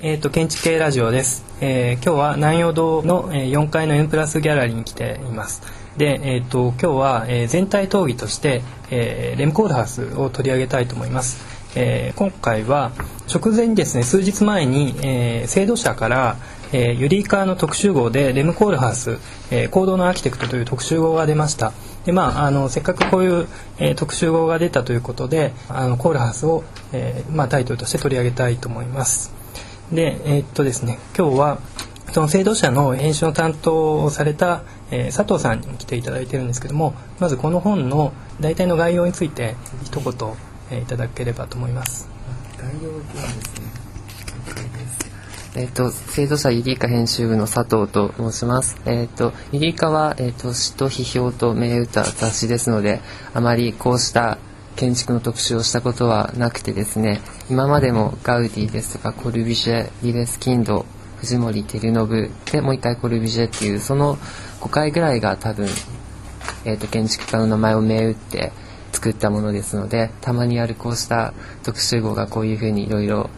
えっ、と建築系ラジオです。えー今日は南陽堂の、えー4階の N プラスギャラリーに来ています。で、えっ、と今日は、えー全体討議として、えーレムコールハウスを取り上げたいと思います。えー今回は直前にですね数日前に、えー制度者から、えーユリイカーの特集号でレムコールハウス、えー行動のアーキテクトという特集号が出ました。でまあ、あのせっかくこういう、えー特集号が出たということであのコールハウスを、えーまあ、タイトルとして取り上げたいと思います。で、えーっとですね、今日はその制度者の編集の担当をされた、えー佐藤さんにも来ていただいてるんですけどもまずこの本の大体の概要について一言、えーいただければと思います。概要文ですね。えっ、と、制度者ユリイカ編集部の佐藤と申します。えっ、と、ユリイカは、えっ、と、詩と批評と名歌雑誌ですので、あまりこうした建築の特集をしたことはなくてですね、今までもガウディですとか、コルビジェ、リベスキンド、藤森照信で、もう一回コルビジェっていう、その5回ぐらいが多分、えー、と建築家の名前を銘打って作ったものですのでたまにあるこうした特集号がこういうふうにいろいろ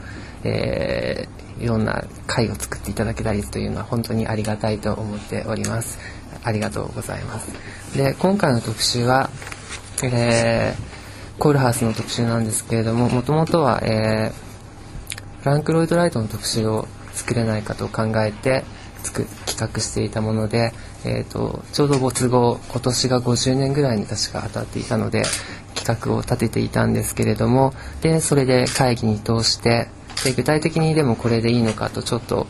えいろんな会を作っていただけたりというのは本当にありがたいと思っております。ありがとうございます。で今回の特集は、えーコールハウスの特集なんですけれどももともとは、えーフランク・ロイド・ライトの特集を作れないかと考えて作企画していたもので、えー、とちょうど没後今年が50年ぐらいに確か当たっていたので企画を立てていたんですけれどもでそれで会議に通してで具体的にでもこれでいいのかとちょっと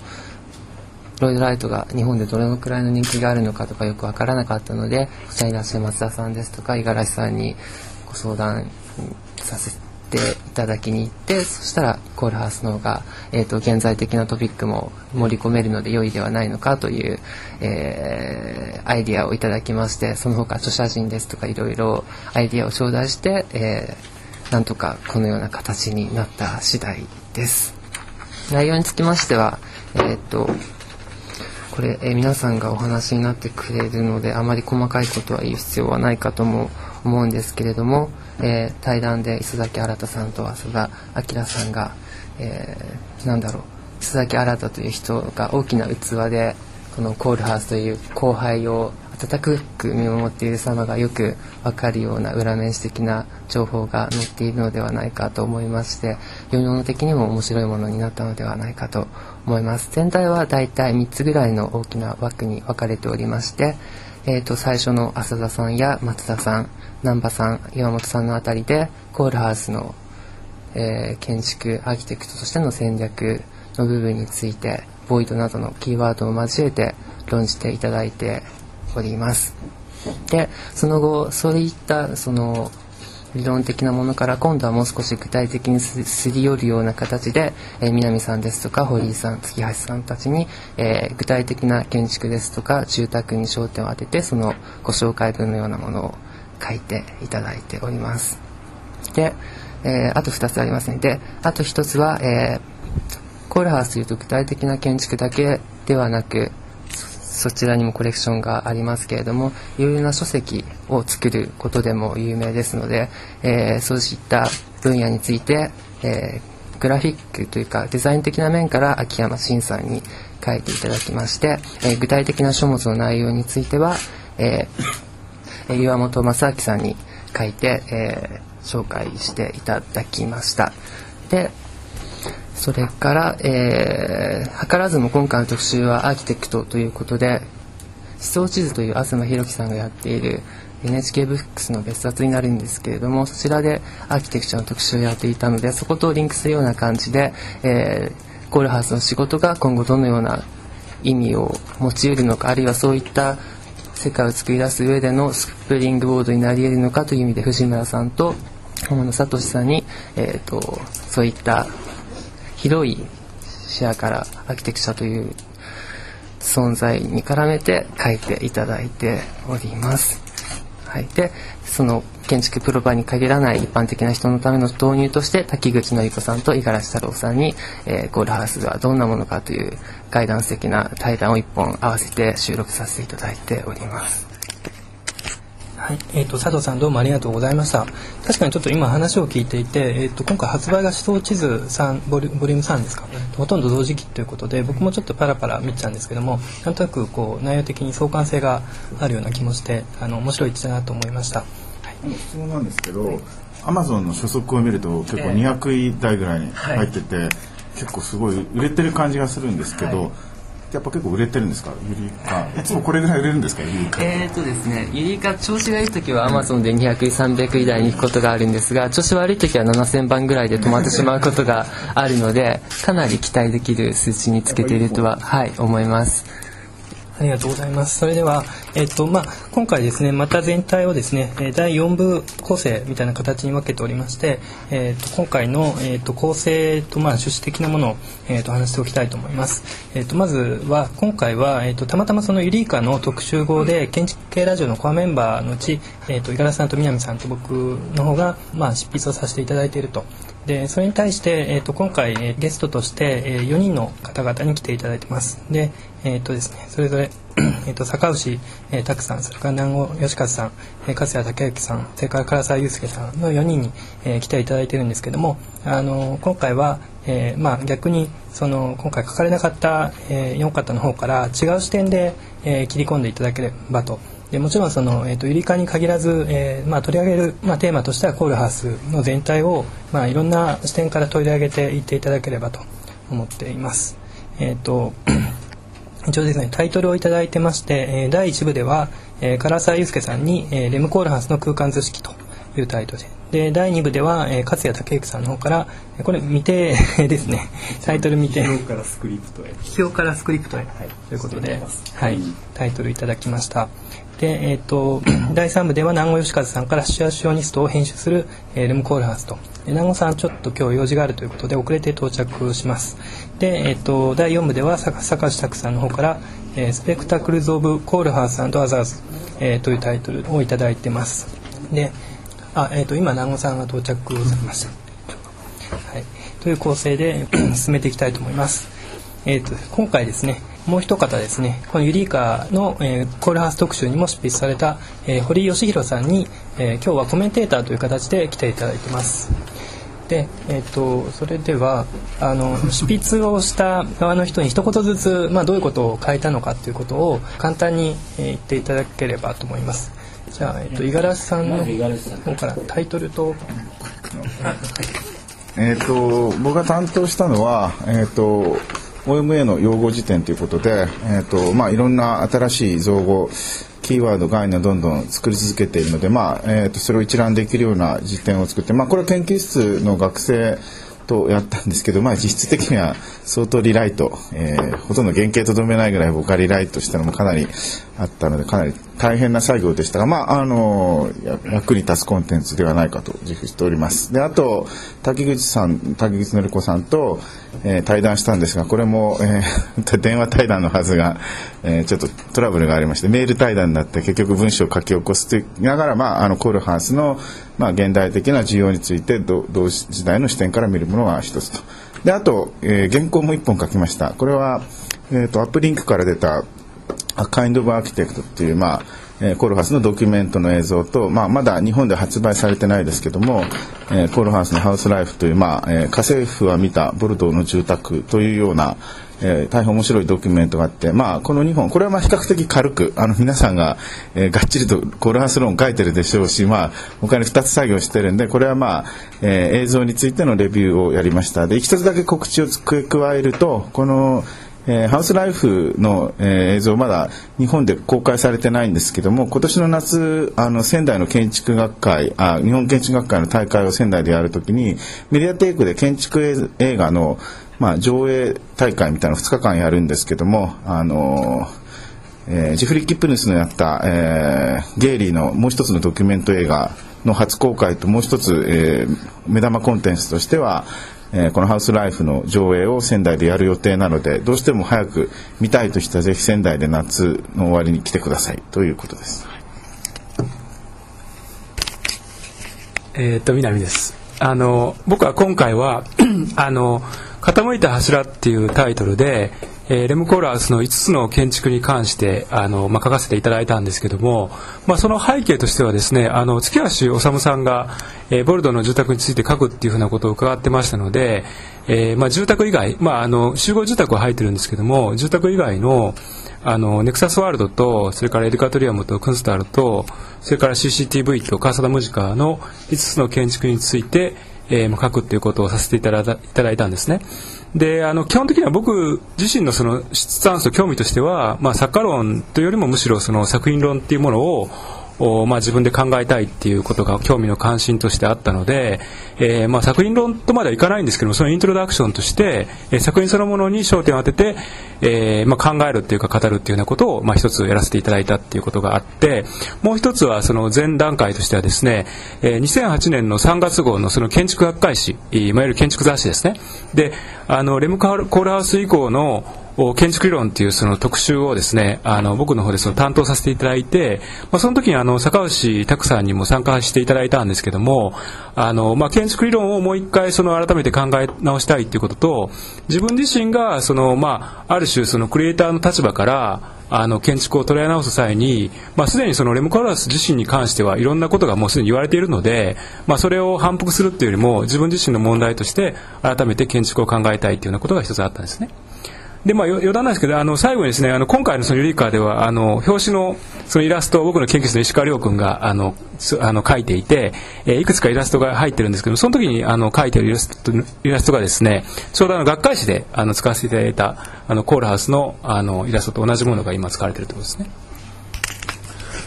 ロイドライトが日本でどれくらいの人気があるのかとかよくわからなかったのでこちらにいらっしゃる松田さんですとか五十嵐さんにご相談させていただきに行ってそしたらコールハウスの方が、えー、と現在的なトピックも盛り込めるので良いではないのかという、えーアイディアをいただきましてその他著者陣ですとかいろいろアイディアを頂戴して、えーなんとかこのような形になった次第です。内容につきましては、えーっとこれ、え皆さんがお話になってくれるのであまり細かいことは言う必要はないかとも思うんですけれども、えー対談で磯崎新さんと浅田明さんが、えーなんだろう磯崎新という人が大きな器でこのコールハウスという後輩を温かく見守っている様がよくわかるような裏面史的な情報が載っているのではないかと思いまして読み物的にも面白いものになったのではないかと思います。全体はだいたい3つぐらいの大きな枠に分かれておりまして、えー、と最初の浅田さんや松田さん難波さん岩本さんのあたりでコールハウスのえー建築アーキテクトとしての戦略の部分についてボイドなどのキーワードを交えて論じていただいております。でその後そういったその理論的なものから今度はもう少し具体的にすすり寄るような形で、えー南さんですとか堀井さん月橋さんたちに、えー具体的な建築ですとか住宅に焦点を当ててそのご紹介文のようなものを書いていただいておりますで、えーあと2つありますね。で、あと1つは、えーコールハウスというと具体的な建築だけではなく、そちらにもコレクションがありますけれども、いろいろな書籍を作ることでも有名ですので、えーそういった分野について、えーグラフィックというかデザイン的な面から秋山真さんに書いていただきまして、えー具体的な書物の内容については、ええ岩本正明さんに書いて、えー紹介していただきました。でそれから、えー図らずも今回の特集はアーキテクトということで思想地図という東博樹さんがやっている NHK ブックスの別冊になるんですけれどもそちらでアーキテクチャの特集をやっていたのでそことリンクするような感じで、えーコールハウスの仕事が今後どのような意味を持ち得るのかあるいはそういった世界を作り出す上でのスプリングボードになり得るのかという意味で藤村さんと浜野聡さんに、えー、とそういった広い視野からアーキテクチャという存在に絡めて書いていただいております。はい、でその建築プロパに限らない一般的な人のための導入として滝口のり子さんと五十嵐太郎さんに、えー、ゴールハウスはどんなものかというガイダンス的な対談を一本合わせて収録させていただいております。ははい、えっ、と佐藤さんどうもありがとうございました。確かにちょっと今話を聞いていて、えっ、と今回発売が思想地図3ボリボリューム3ですか、ほとんど同時期ということで、僕もちょっとパラパラ見てたんですけども、なんとなくこう内容的に相関性があるような気もして、あの面白い一だなと思いました。質問なんですけど、アマゾンの初速を見ると結構200位台ぐらいに入ってて、結構すごい売れてる感じがするんですけど、やっぱ結構売れてるんですか？ユリカ。いつもこれぐらい売れるんですか？ユリカ。えっとですね、ユリカ調子がいい時はアマゾンで200位、300位台に行くことがあるんですが、調子悪い時は7000番ぐらいで止まってしまうことがあるので、かなり期待できる数値につけているとは、はい、思います。ありがとうございます。それでは、えっと、まあ、今回ですね、また全体をですね、えー第4部構成みたいな形に分けておりまして、えっと、今回の、えっと、構成と、まあ、趣旨的なものを、えっと、話しておきたいと思います。えっと、まずは、今回は、えっと、たまたまそのユリイカの特集号で、建築系ラジオのコアメンバーのうち、えっと、五十嵐さんと南さんと僕の方が、まあ、執筆をさせていただいていると。でそれに対して、えー、と今回、えーゲストとして、え4人の方々に来ていただいてます。で,、えーとですね、それぞれ えーと坂牛、えー、拓さんそれから南郷義和さん、えー、粕谷武之さんそれから唐沢祐介さんの4人に、えー来ていただいてるんですけども、あの今回は、えーまあ、逆にその今回書かれなかった、え4方の方から違う視点で、えー切り込んでいただければとでもちろんその、えー、とユリカに限らず、えーまあ、取り上げる、まあ、テーマとしてはコールハウスの全体を、まあ、いろんな視点から取り上げていっていただければと思っています。えー、と 一応ですねタイトルをいただいてまして、えー第1部では、えー、唐沢祐介さんに、えーレムコールハウスの空間図式というタイトルでで第2部では、えー、勝谷武之さんの方からえーこれ未定ですね。タイトル未定。表からスクリプトへ。批評からスクリプトへ、ということで、はい、タイトルいただきました。で、えっ、と、第3部では南郷義和さんからシュアシオニストを編集する、えールムコールハウスと。南郷さんちょっと今日用事があるということで遅れて到着します。で、えっ、と、第4部では坂坂内拓さんの方から、えースペクタクルズ・オブ・コールハウスアザーズ、えーというタイトルをいただいてます。で、あ、えっ、と、今南郷さんが到着されました。はい、という構成で進めていきたいと思います。えー、と今回ですねもう一方ですねこのユリイカの、えーコールハウス特集にも執筆された、えー堀井義弘さんに、えー今日はコメンテーターという形で来ていただいてます。で、えー、とそれではあの執筆をした側の人に一言ずつ、まあ、どういうことを書いたのかということを簡単に、えー言っていただければと思います。じゃあ、えー、と五十嵐さんの方からタイトルとえっ、と僕が担当したのはえっ、と OMA の用語辞典ということで、えっとまあ、いろんな新しい造語キーワード概念をどんどん作り続けているので、まあえっとそれを一覧できるような辞典を作って、まあ、これは研究室の学生とやったんですけど、まあ、実質的には相当リライト、えーほとんど原型とどめないぐらい僕がリライトしたのもかなりあったのでかなり大変な作業でしたが、まあ、あの役に立つコンテンツではないかと自負しております。であと滝口さん滝口のり子さんと、えー対談したんですがこれも、えー 電話対談のはずが、えーちょっとトラブルがありましてメール対談になって結局文章を書き起こすといながら、まあ、あのコールハウスの、まあ、現代的な需要について同同時代の視点から見るものが一つと。であと、えー原稿も一本書きました。これは、えー、とアップリンクから出た「A Kind of Architect」っていう、まあえーコールハウスのドキュメントの映像と、まあ、まだ日本で発売されてないですけども、えーコールハウスのハウスライフという、まあえー家政婦は見たボルドーの住宅というような、えー大変面白いドキュメントがあって、まあ、この2本これはまあ比較的軽くあの皆さんが、えーがっちりとコールハウス論書いてるでしょうし、まあ、他に2つ作業してるんでこれはまあ、えー映像についてのレビューをやりました。で一つだけ告知を付け加えるとこのえーハウスライフの、えー映像まだ日本で公開されてないんですけども今年の夏あの仙台の建築学会あ日本建築学会の大会を仙台でやるときにメディアテイクで建築映画の、まあ、上映大会みたいなの2日間やるんですけどもあのーえージフリー・キップルスのやった、えーゲイリーのもう一つのドキュメント映画の初公開ともう一つ、えー目玉コンテンツとしては、えーこのハウスライフの上映を仙台でやる予定なのでどうしても早く見たいとしたらぜひ仙台で夏の終わりに来てくださいということです。えーっと南ですあの僕は今回は あの傾いた柱っていうタイトルで、えー、レムコーラースの5つの建築に関してあの、まあ、書かせていただいたんですけども、まあ、その背景としてはですねあの月橋治さんが、えー、ボルドの住宅について書くっていうふうなことを伺ってましたので、えーまあ、住宅以外、まあ、あの集合住宅は入ってるんですけども住宅以外のあのネクサスワールドとそれからエデカトリアムとクンスタルとそれから CCTV とカーサダムジカの5つの建築について、えー、書くっていうことをさせていただいたいたんですね。であの基本的には僕自身のそのスタンスと興味としては、まあ、作家論というよりもむしろその作品論っていうものをまあ、自分で考えたいっていうことが興味の関心としてあったので、えー、まあ、作品論とまではいかないんですけどもそのイントロダクションとして、えー、作品そのものに焦点を当てて、えー、まあ、考えるっていうか語るっていうようなことを、まあ、一つやらせていただいたっていうことがあってもう一つはその前段階としてはですね、えー、2008年の3月号のその建築学会誌いわゆる建築雑誌ですね。であのレムコールハウス以降の建築理論っていうその特集をですねあの僕の方でその担当させていただいて、まあ、その時にあの坂内拓さんにも参加していただいたんですけどもあの、まあ、建築理論をもう一回その改めて考え直したいっていうことと自分自身がその、まあ、ある種そのクリエイターの立場からあの建築を捉え直す際に、まあ、すでにそのレム・カラス自身に関してはいろんなことがもうすでに言われているので、まあ、それを反復するっていうよりも自分自身の問題として改めて建築を考えたいというようなことが一つあったんですね。で、まあ、余談なんですけど、あの、最後にですね、あの、今回のそのユリカーでは、あの、表紙のそのイラストを僕の研究室の石川亮君が、あの、あの、描いていて、えー、いくつかイラストが入ってるんですけど、その時に、あの、描いてるイラスト、イラストがですね、ちょうどあの、学会誌で、あの、使わせていただいた、あの、コールハウスの、あの、イラストと同じものが今使われてるということですね。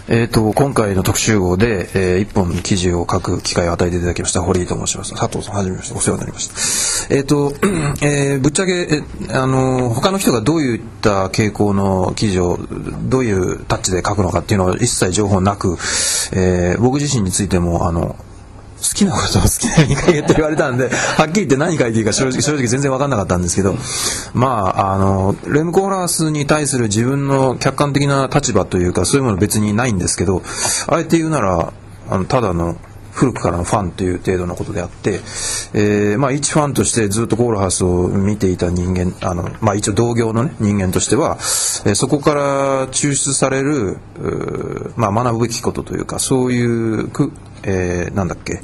えっ、ー、と、今回の特集号で、えー、一本記事を書く機会を与えていただきました、堀井と申します。佐藤さん、はじめまして、お世話になりました。えっ、ー、と、えー、ぶっちゃけ、えあの、他の人がどういった傾向の記事を、どういうタッチで書くのかっていうのは一切情報なく、えー、僕自身についても、あの、きなことは好きなように書けって言われたんで、はっきり言って何書いていいか正直 正直全然分かんなかったんですけど、まあ、あの、レムコーラースに対する自分の客観的な立場というか、そういうもの別にないんですけど、あえて言うなら、あのただの古くからのファンという程度のことであって、えー、まあ一ファンとしてずっとコールハウスを見ていた人間、あの、まあ一応同業のね、人間としては、えー、そこから抽出される、まあ学ぶべきことというか、そういうく、えー、なんだっけ、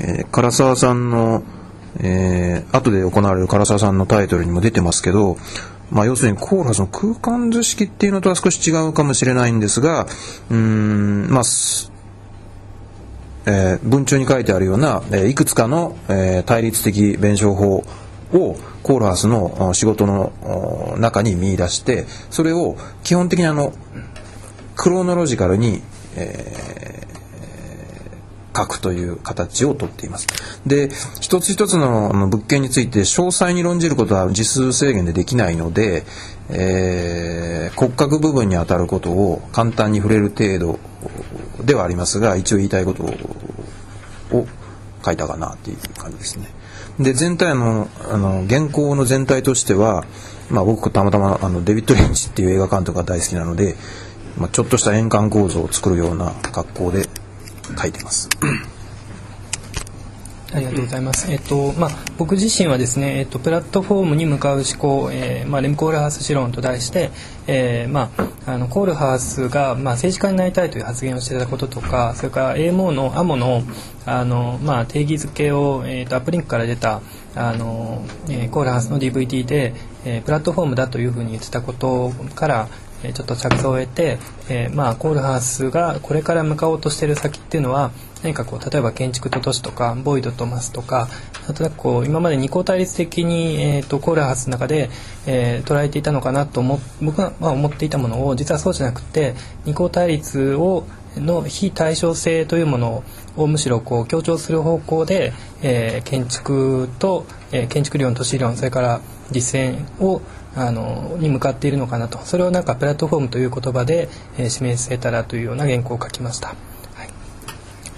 えー、唐沢さんの、えー、後で行われる唐沢さんのタイトルにも出てますけど、まあ、要するにコーラスの空間図式っていうのとは少し違うかもしれないんですが、うん、まあ、えー、文中に書いてあるような、え、いくつかの、え、対立的弁証法をコールハウスの仕事の中に見出してそれを基本的にあのクロノロジカルに、えー、書くという形をとっています。で一つ一つの物件について詳細に論じることは実数制限でできないので、えー、骨格部分にあたることを簡単に触れる程度ではありますが一応言いたいことを書いたかなっていう感じですね。で全体のあの原稿の全体としては、まあ、僕たまたまあのデビッド・リンチっていう映画監督が大好きなので、まあ、ちょっとした円環構造を作るような格好で書いてます。ありがとうございます。えっとまあ僕自身はですね、えっとプラットフォームに向かう思考、えー、まあレムコールハウス理論と題して、えー、まああのコールハウスがまあ政治家になりたいという発言をしていたこととか、それから AMO の AMO のあのまあ定義づけをえっとアップリンクから出たあの、えー、コールハウスの DVD で、えー、プラットフォームだというふうに言ってたことからちょっと着想を得て、えー、まあコールハウスがこれから向かおうとしてる先っていうのは何かこう例えば建築と都市とかボイドとマスとかあとこう今まで二項対立的に、えーと、コールハウスの中で、えー、捉えていたのかなと思僕が、まあ、思っていたものを実はそうじゃなくて二項対立をの非対称性というものをむしろこう強調する方向で、えー、建築と、えー、建築理論都市理論それから実践をあのに向かっているのかなと。それをなんかプラットフォームという言葉で、えー、示せたらというような原稿を書きました。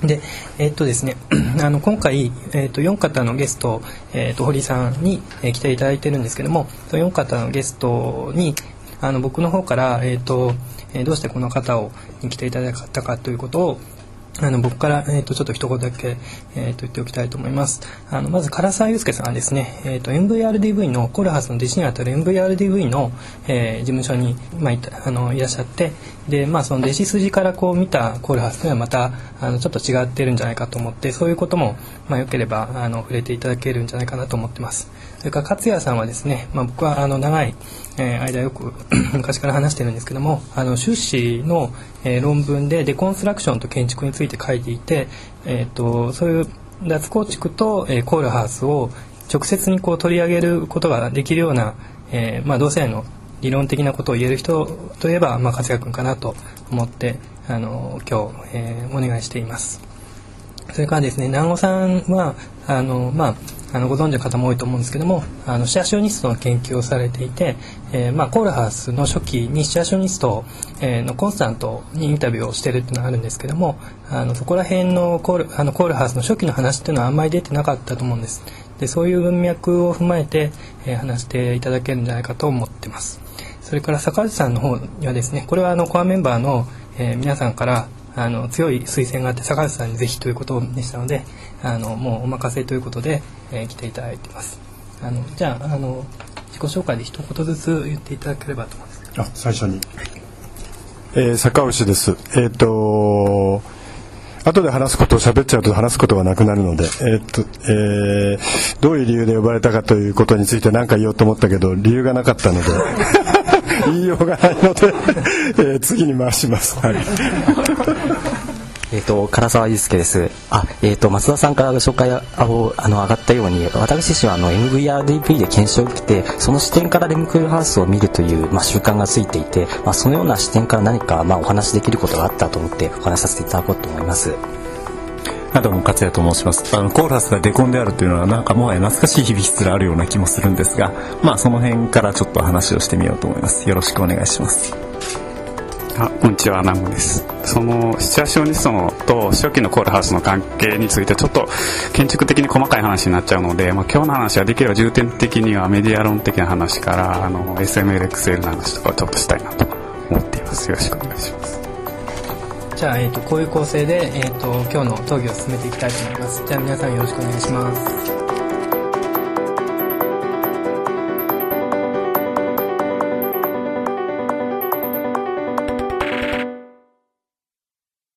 で、えー、っとですね、あの今回、えー、っと4方のゲスト、えー、っと堀さんに、え、来ていただいてるんですけども4方のゲストにあの僕の方から、えーとえー、どうしてこの方をに来ていただいたかということをあの僕から、えーと、ちょっと一言だけ、えーと、言っておきたいと思います。あのまず唐沢祐介さんはですね、えーと、MVRDV のコルハスの弟子にあたる MVRDV の、えー、事務所に、まあ、いあのいらっしゃってで、まあ、その弟子筋からこう見たコルハスというのはまたあのちょっと違ってるんじゃないかと思ってそういうことも、まあ、よければあの触れていただけるんじゃないかなと思ってます。それから勝也さんはですね、まあ、僕はあの長い、えー、間よく 昔から話してるんですけどもあの修士の、えー、論文でデコンストラクションと建築について書いていて、えーと、そういう脱構築と、えー、コールハウスを直接にこう取り上げることができるような、えーまあ、同性の理論的なことを言える人といえば、まあ、勝也君かなと思ってあの今日、えー、お願いしています。それからですね南郷さんはあの、まああのご存知の方も多いと思うんですけどもあのシアショニストの研究をされていて、えーまあ、コールハウスの初期にシアショニスト、えー、のコンスタントにインタビューをしてるっていうのがあるんですけどもあのそこら辺のコールあのコールハウスの初期の話っていうのはあんまり出てなかったと思うんです。でそういう文脈を踏まえて、えー、話していただけるんじゃないかと思ってます。それから坂内さんの方にはですねこれはあのコアメンバーの、えー、皆さんからあの強い推薦があって坂内さんにぜひということでしたのであのもうお任せということで、えー、来ていただいてます。あのじゃああの自己紹介で一言ずつ言っていただければと思うんですあ最初に、えー、坂内です。えっ、と後で話すことを喋っちゃうと話すことがなくなるので、えっとえー、どういう理由で呼ばれたかということについて何か言おうと思ったけど理由がなかったので 言いようがないので、えー、次に回します。はいえっ、と、唐沢祐介です。あ、えっ、ー、と、松田さんから紹介をあの上がったように、私自身はあの MVRDV で検証を受けて、その視点からレムクールハウスを見るという、まあ、習慣がついていて、まあ、そのような視点から何か、まあ、お話しできることがあったと思ってお話しさせていただこうと思います。あどうも勝也と申しますあのコーラスがデコンであるというのはなんかもはや懐かしい響きすらあるような気もするんですがまあその辺からちょっと話をしてみようと思いますよろしくお願いしますあこんにちは南郷ですそのシチュアショニストのと初期のコールハウスの関係についてちょっと建築的に細かい話になっちゃうので、まあ、今日の話はできれば重点的にはメディア論的な話からあの SMLXL の話とかをちょっとしたいなと思っていますよろしくお願いしますじゃあ、えーと、こういう構成で、えーと、今日の討議を進めていきたいと思います。じゃあ皆さんよろしくお願いします。